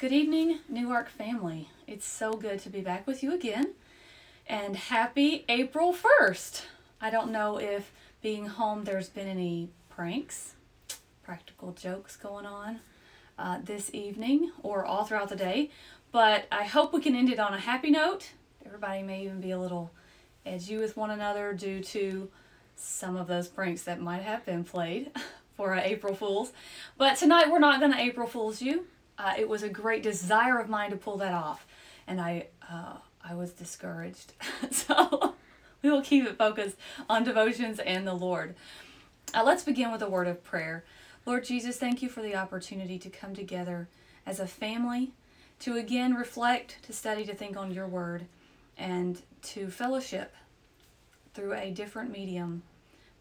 Good evening, Newark family. It's so good to be back with you again. And happy April 1st. I don't know if being home there's been any pranks, practical jokes going on uh, this evening or all throughout the day, but I hope we can end it on a happy note. Everybody may even be a little edgy with one another due to some of those pranks that might have been played for April Fools. But tonight we're not going to April Fools you. Uh, it was a great desire of mine to pull that off, and I uh, I was discouraged. so we will keep it focused on devotions and the Lord. Uh, let's begin with a word of prayer. Lord Jesus, thank you for the opportunity to come together as a family, to again reflect, to study, to think on your word, and to fellowship through a different medium,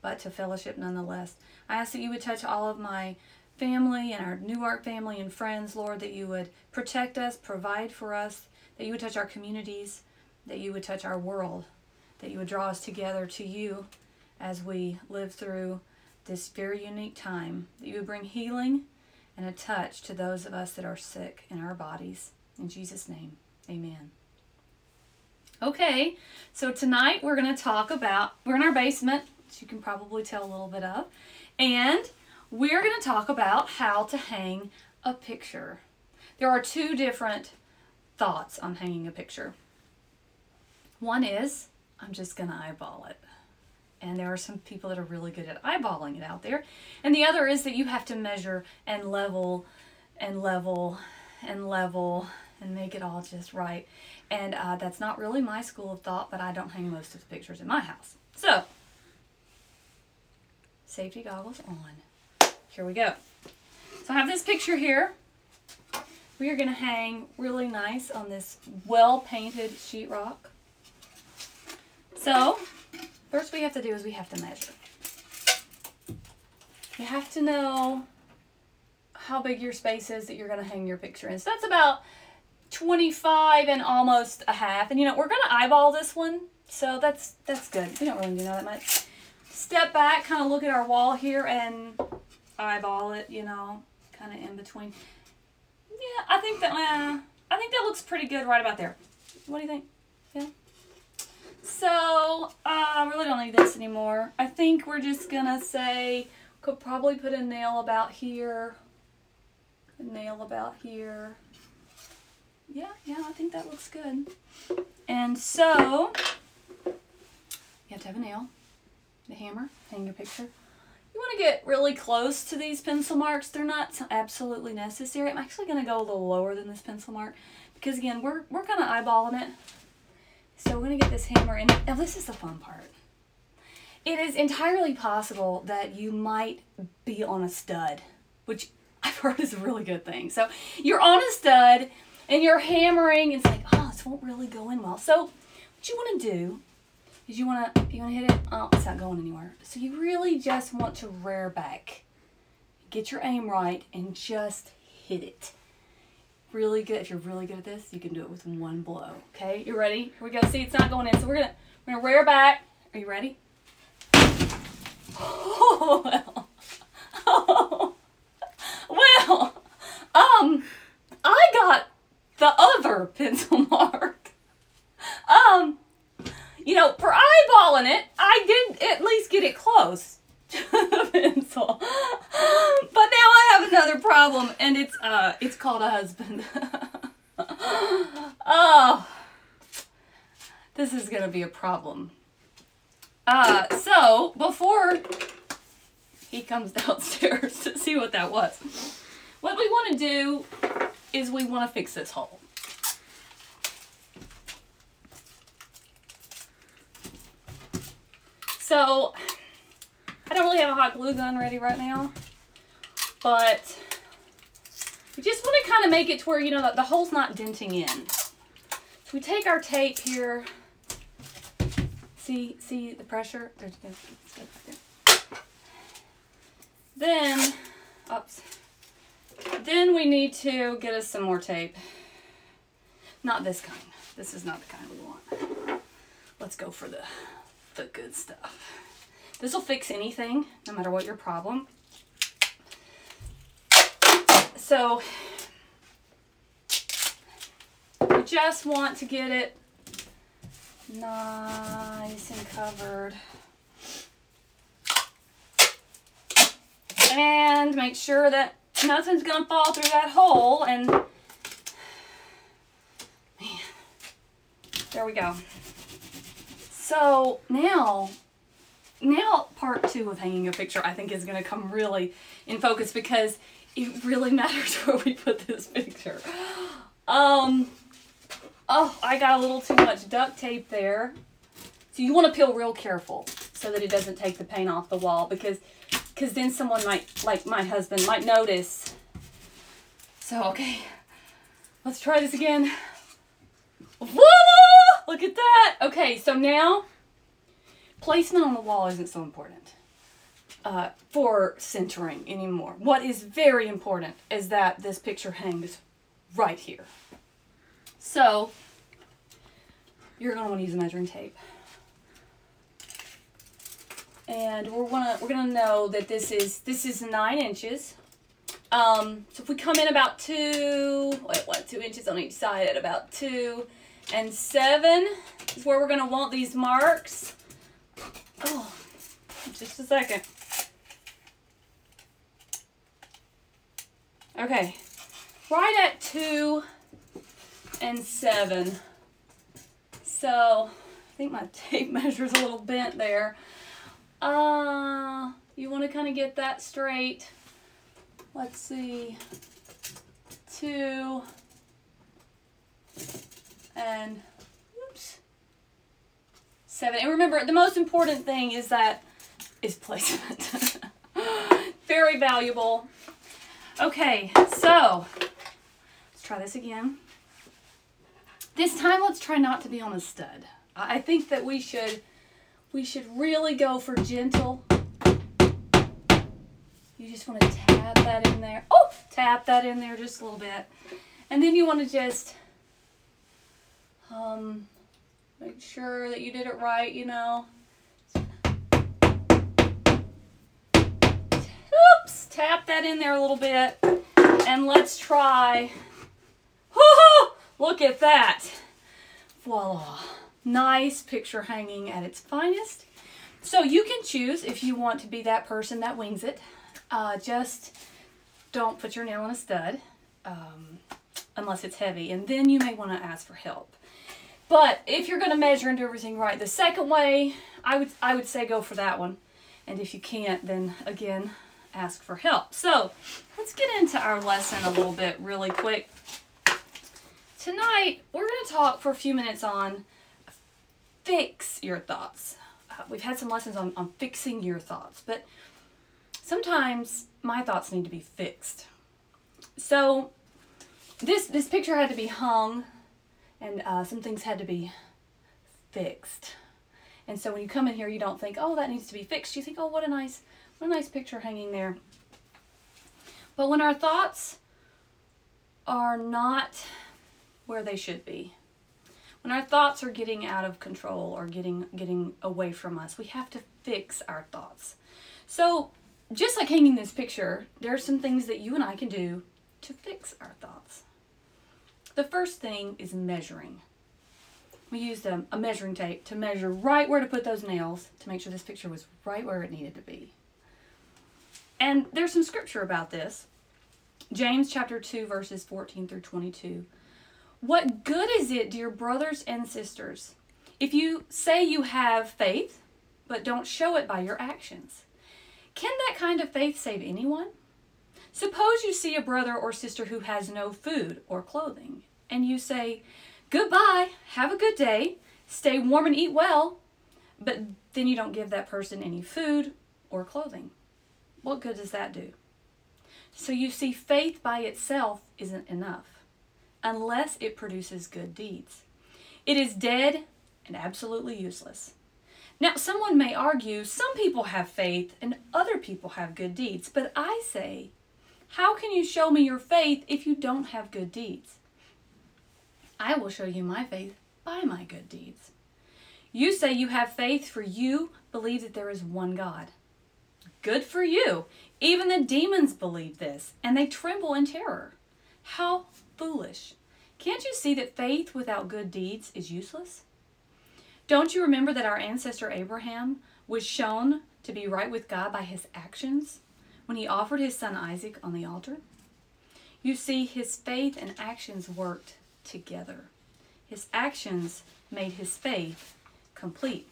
but to fellowship nonetheless. I ask that you would touch all of my family and our Newark family and friends, Lord, that you would protect us, provide for us, that you would touch our communities, that you would touch our world, that you would draw us together to you as we live through this very unique time, that you would bring healing and a touch to those of us that are sick in our bodies. In Jesus' name, amen. Okay, so tonight we're going to talk about, we're in our basement, as you can probably tell a little bit of, and we're going to talk about how to hang a picture. There are two different thoughts on hanging a picture. One is, I'm just going to eyeball it and there are some people that are really good at eyeballing it out there. And the other is that you have to measure and level and level and level and make it all just right. And uh, that's not really my school of thought, but I don't hang most of the pictures in my house. So, safety goggles on. Here we go. So I have this picture here. We are going to hang really nice on this well painted sheetrock. So, First we have to do is we have to measure. You have to know how big your space is that you're going to hang your picture in. So that's about 25 and almost a half. And you know, we're going to eyeball this one. So that's that's good. We don't really need to know that much. Step back, kind of look at our wall here and eyeball it, you know, kind of in between. Yeah, I think that uh, I think that looks pretty good right about there. What do you think? Yeah. So, uh, I really don't need this anymore. I think we're just gonna say, could probably put a nail about here. A nail about here. Yeah, yeah, I think that looks good. And so, you have to have a nail, the hammer, hang your picture. You want to get really close to these pencil marks. They're not absolutely necessary. I'm actually going to go a little lower than this pencil mark because again, we're, we're kind of eyeballing it. So we're going to get this hammer in. Now this is the fun part. It is entirely possible that you might be on a stud, which I've heard is a really good thing. So you're on a stud and you're hammering. and It's like, oh, this won't really go in well. So what you want to do is you want to you want to hit it. Oh, it's not going anywhere. So you really just want to rear back, get your aim right, and just hit it really good. If you're really good at this, you can do it with one blow. Okay, you ready? Here we go. See, it's not going in. So we're gonna we're gonna rear back. Are you ready? Oh well. Oh. Well. Um, I got the other pencil mark. Um, you know, for eyeballing it, I did at least get it close to the pencil. But now I have another problem, and it's uh, it's called a husband. oh, this is gonna be a problem. Uh, so before he comes downstairs to see what that was, what we want to do is we want to fix this hole. So I don't really have a hot glue gun ready right now, but we just want to kind of make it to where, you know, the, the hole's not denting in. So we take our tape here. See, see the pressure? There's, there's, there's then, oops. Then we need to get us some more tape. Not this kind. This is not the kind we want. Let's go for the, the good stuff. This will fix anything, no matter what your problem. So, we just want to get it nice and covered. And make sure that nothing's gonna fall through that hole and man, there we go. So now, now part two of hanging a picture I think is gonna come really in focus because it really matters where we put this picture. Um, oh, I got a little too much duct tape there. So you want to peel real careful so that it doesn't take the paint off the wall because because then someone might, like my husband, might notice. So, okay, let's try this again. Voila! Look at that. Okay, so now placement on the wall isn't so important uh, for centering anymore. What is very important is that this picture hangs right here. So you're want to use a measuring tape. And we're gonna we're gonna know that this is this is nine inches. Um, so if we come in about two, wait, what, two inches on each side at about two, and seven is where we're gonna want these marks. Oh, just a second. Okay, right at two and seven. So I think my tape measure's a little bent there. Uh, you want to kind of get that straight. Let's see. Two. And, oops. Seven. And remember, the most important thing is that is placement. Very valuable. Okay, so let's try this again. This time, let's try not to be on a stud. I think that we should, we should really go for gentle. You just want to tap that in there. Oh, tap that in there just a little bit. And then you want to just um, make sure that you did it right, you know. Oops, tap that in there a little bit. And let's try. Look at that. Voila. Nice picture hanging at its finest. So you can choose if you want to be that person that wings it. Uh, just don't put your nail in a stud um, unless it's heavy. And then you may want to ask for help. But if you're going to measure and do everything right, the second way, I would, I would say go for that one. And if you can't, then again, ask for help. So let's get into our lesson a little bit really quick. Tonight, we're going to talk for a few minutes on fix your thoughts. Uh, we've had some lessons on, on fixing your thoughts, but sometimes my thoughts need to be fixed. So this, this picture had to be hung and uh, some things had to be fixed. And so when you come in here, you don't think, oh, that needs to be fixed. You think, oh, what a nice, what a nice picture hanging there. But when our thoughts are not where they should be, when our thoughts are getting out of control or getting getting away from us, we have to fix our thoughts. So, just like hanging this picture, there are some things that you and I can do to fix our thoughts. The first thing is measuring. We used a, a measuring tape to measure right where to put those nails to make sure this picture was right where it needed to be. And there's some scripture about this. James chapter 2 verses 14 through 22. What good is it, dear brothers and sisters, if you say you have faith, but don't show it by your actions? Can that kind of faith save anyone? Suppose you see a brother or sister who has no food or clothing, and you say, Goodbye, have a good day, stay warm and eat well, but then you don't give that person any food or clothing. What good does that do? So you see, faith by itself isn't enough unless it produces good deeds. It is dead and absolutely useless. Now, someone may argue some people have faith and other people have good deeds, but I say, how can you show me your faith if you don't have good deeds? I will show you my faith by my good deeds. You say you have faith for you believe that there is one God. Good for you. Even the demons believe this, and they tremble in terror. How foolish. Can't you see that faith without good deeds is useless? Don't you remember that our ancestor Abraham was shown to be right with God by his actions when he offered his son Isaac on the altar? You see, his faith and actions worked together. His actions made his faith complete.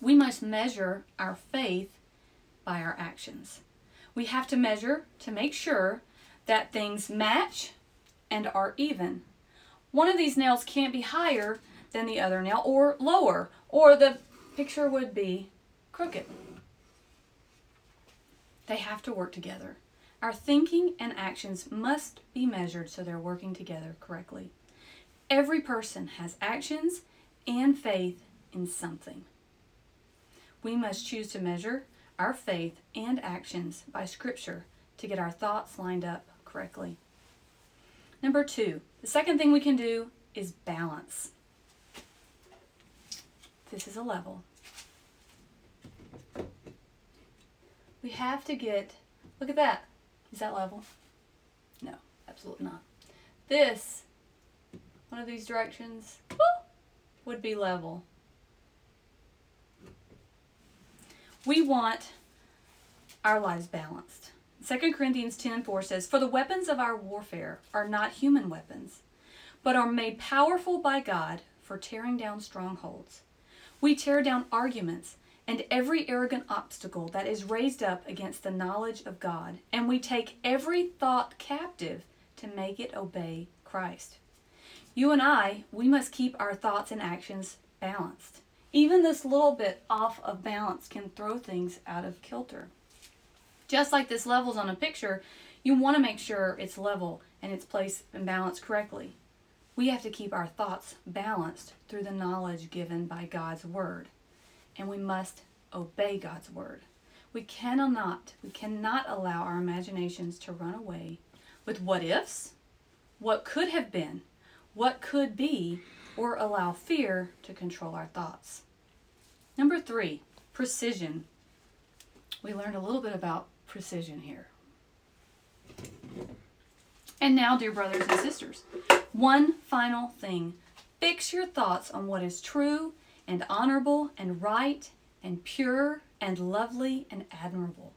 We must measure our faith by our actions. We have to measure to make sure that things match and are even. One of these nails can't be higher than the other nail or lower, or the picture would be crooked. They have to work together. Our thinking and actions must be measured so they're working together correctly. Every person has actions and faith in something. We must choose to measure our faith and actions by Scripture to get our thoughts lined up correctly. Number two, the second thing we can do is balance. This is a level. We have to get, look at that. Is that level? No, absolutely not. This, one of these directions, would be level. We want our lives balanced. 2 Corinthians 10 and 4 says, For the weapons of our warfare are not human weapons, but are made powerful by God for tearing down strongholds. We tear down arguments and every arrogant obstacle that is raised up against the knowledge of God, and we take every thought captive to make it obey Christ. You and I, we must keep our thoughts and actions balanced. Even this little bit off of balance can throw things out of kilter. Just like this levels on a picture, you want to make sure it's level and it's placed and balanced correctly. We have to keep our thoughts balanced through the knowledge given by God's Word and we must obey God's word. We cannot, we cannot allow our imaginations to run away with what ifs, what could have been, what could be, or allow fear to control our thoughts. Number three, precision. We learned a little bit about precision here. And now, dear brothers and sisters, one final thing. Fix your thoughts on what is true and honorable and right and pure and lovely and admirable.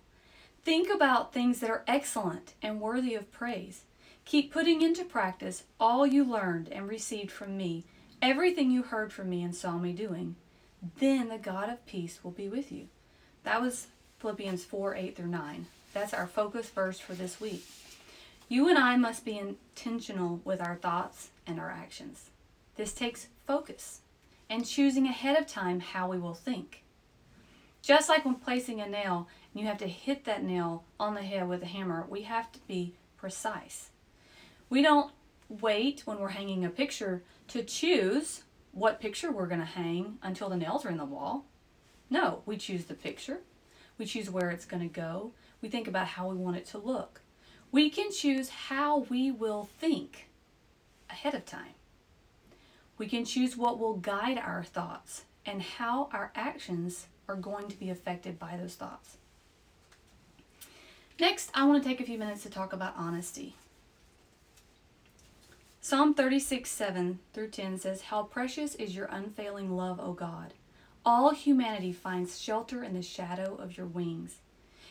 Think about things that are excellent and worthy of praise. Keep putting into practice all you learned and received from me, everything you heard from me and saw me doing. Then the God of peace will be with you. That was Philippians 4 8 through 9. That's our focus verse for this week. You and I must be intentional with our thoughts and our actions. This takes focus and choosing ahead of time how we will think. Just like when placing a nail, and you have to hit that nail on the head with a hammer, we have to be precise. We don't wait when we're hanging a picture to choose what picture we're going to hang until the nails are in the wall. No, we choose the picture. We choose where it's going to go. We think about how we want it to look. We can choose how we will think ahead of time. We can choose what will guide our thoughts and how our actions are going to be affected by those thoughts. Next, I want to take a few minutes to talk about honesty. Psalm 36, 7 through 10 says, How precious is your unfailing love, O God! All humanity finds shelter in the shadow of your wings.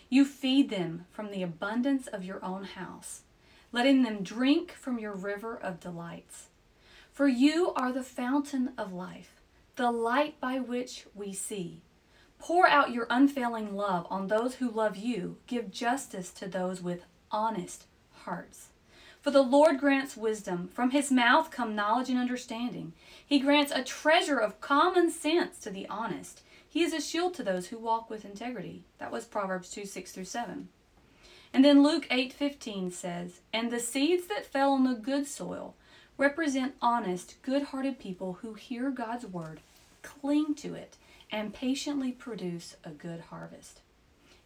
You feed them from the abundance of your own house, letting them drink from your river of delights. For you are the fountain of life, the light by which we see. Pour out your unfailing love on those who love you. Give justice to those with honest hearts. For the Lord grants wisdom. From his mouth come knowledge and understanding. He grants a treasure of common sense to the honest. He is a shield to those who walk with integrity. That was Proverbs 2 6 through 7. And then Luke 8 15 says, And the seeds that fell on the good soil represent honest, good hearted people who hear God's word, cling to it, and patiently produce a good harvest.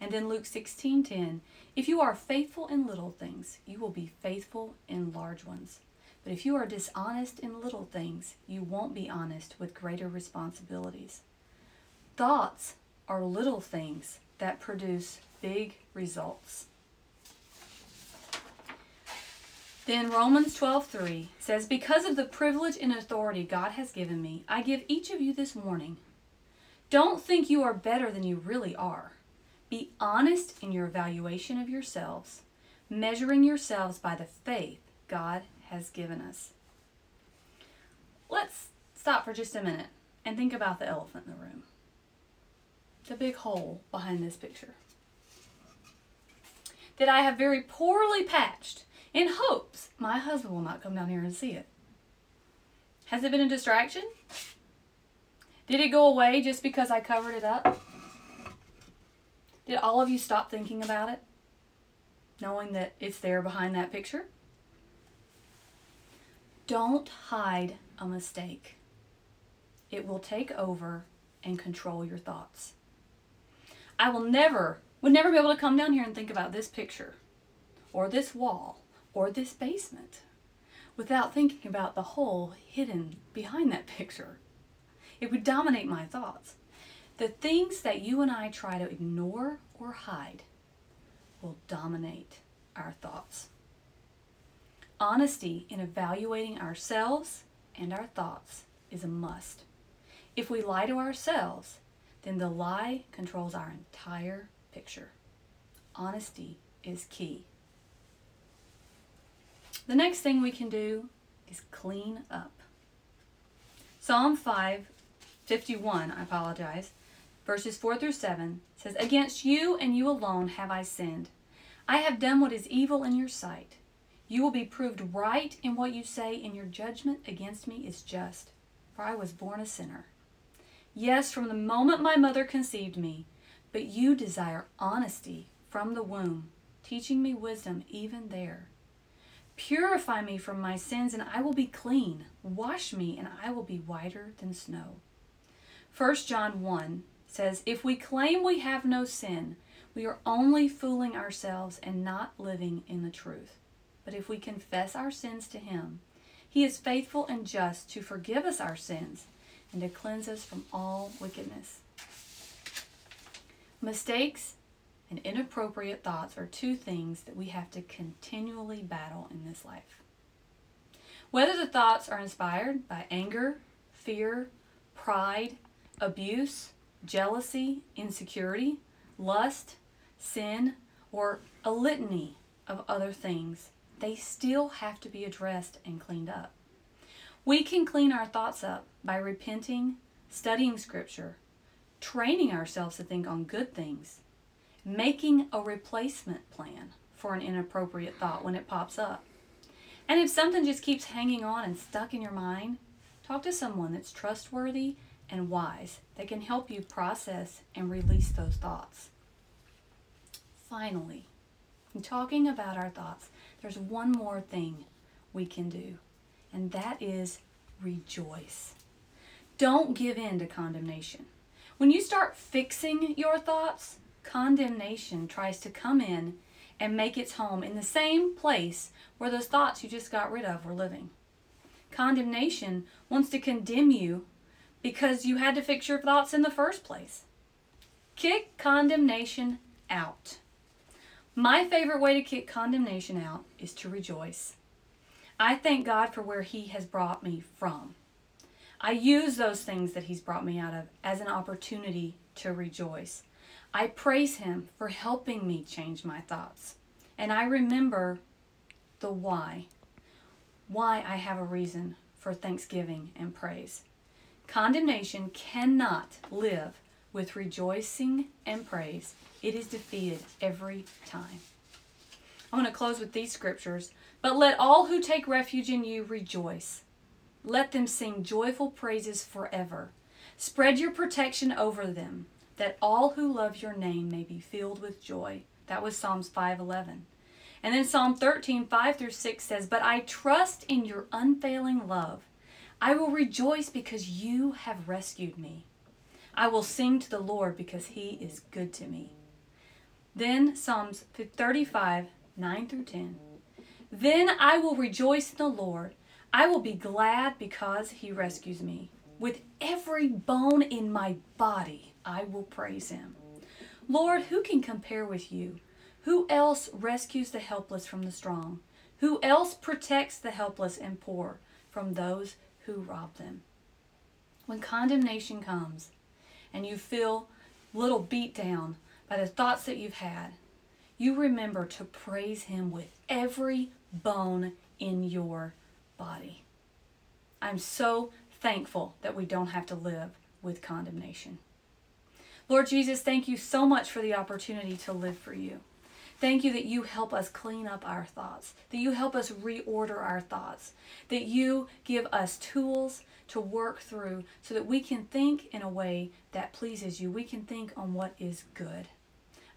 And in Luke 16:10, if you are faithful in little things, you will be faithful in large ones. But if you are dishonest in little things, you won't be honest with greater responsibilities. Thoughts are little things that produce big results. Then Romans 12:3 says, "Because of the privilege and authority God has given me, I give each of you this warning. Don't think you are better than you really are. Be honest in your evaluation of yourselves, measuring yourselves by the faith God has given us." Let's stop for just a minute and think about the elephant in the room. The big hole behind this picture. That I have very poorly patched in hopes my husband will not come down here and see it. Has it been a distraction? Did it go away just because I covered it up? Did all of you stop thinking about it, knowing that it's there behind that picture? Don't hide a mistake. It will take over and control your thoughts. I will never, would never be able to come down here and think about this picture or this wall or this basement without thinking about the hole hidden behind that picture. It would dominate my thoughts. The things that you and I try to ignore or hide will dominate our thoughts. Honesty in evaluating ourselves and our thoughts is a must. If we lie to ourselves, then the lie controls our entire picture. Honesty is key. The next thing we can do is clean up. Psalm 5, 51, I apologize, verses 4 through 7 says, Against you and you alone have I sinned. I have done what is evil in your sight. You will be proved right in what you say, and your judgment against me is just, for I was born a sinner. Yes, from the moment my mother conceived me, but you desire honesty from the womb, teaching me wisdom even there. Purify me from my sins, and I will be clean. Wash me, and I will be whiter than snow. 1 John 1 says, If we claim we have no sin, we are only fooling ourselves and not living in the truth. But if we confess our sins to Him, He is faithful and just to forgive us our sins and to cleanse us from all wickedness. Mistakes and inappropriate thoughts are two things that we have to continually battle in this life. Whether the thoughts are inspired by anger, fear, pride, abuse, jealousy, insecurity, lust, sin, or a litany of other things, they still have to be addressed and cleaned up. We can clean our thoughts up by repenting, studying Scripture, training ourselves to think on good things, making a replacement plan for an inappropriate thought when it pops up. And if something just keeps hanging on and stuck in your mind, talk to someone that's trustworthy and wise that can help you process and release those thoughts. Finally, in talking about our thoughts, there's one more thing we can do, and that is rejoice. Don't give in to condemnation. When you start fixing your thoughts, condemnation tries to come in and make its home in the same place where those thoughts you just got rid of were living. Condemnation wants to condemn you because you had to fix your thoughts in the first place. Kick condemnation out. My favorite way to kick condemnation out is to rejoice. I thank God for where He has brought me from. I use those things that He's brought me out of as an opportunity to rejoice. I praise Him for helping me change my thoughts. And I remember the why. Why I have a reason for thanksgiving and praise. Condemnation cannot live with rejoicing and praise. It is defeated every time. I want to close with these scriptures. But let all who take refuge in you rejoice. Let them sing joyful praises forever. Spread your protection over them that all who love your name may be filled with joy. That was Psalms 5:11. And then Psalm 13, 5 through 6 says, But I trust in your unfailing love. I will rejoice because you have rescued me. I will sing to the Lord because he is good to me. Then Psalms 35, 9 through 10. Then I will rejoice in the Lord. I will be glad because he rescues me. With every bone in my body, I will praise him. Lord, who can compare with you? Who else rescues the helpless from the strong? Who else protects the helpless and poor from those who rob them? When condemnation comes and you feel little beat down by the thoughts that you've had, you remember to praise Him with every bone in your body. I'm so thankful that we don't have to live with condemnation. Lord Jesus, thank you so much for the opportunity to live for you. Thank you that you help us clean up our thoughts, that you help us reorder our thoughts, that you give us tools to work through so that we can think in a way that pleases you. We can think on what is good.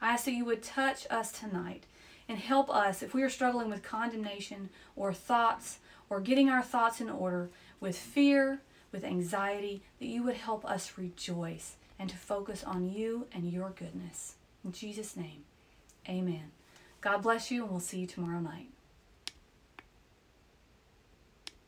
I ask that you would touch us tonight and help us if we are struggling with condemnation or thoughts or getting our thoughts in order with fear, with anxiety, that you would help us rejoice and to focus on you and your goodness. In Jesus' name, amen. God bless you, and we'll see you tomorrow night.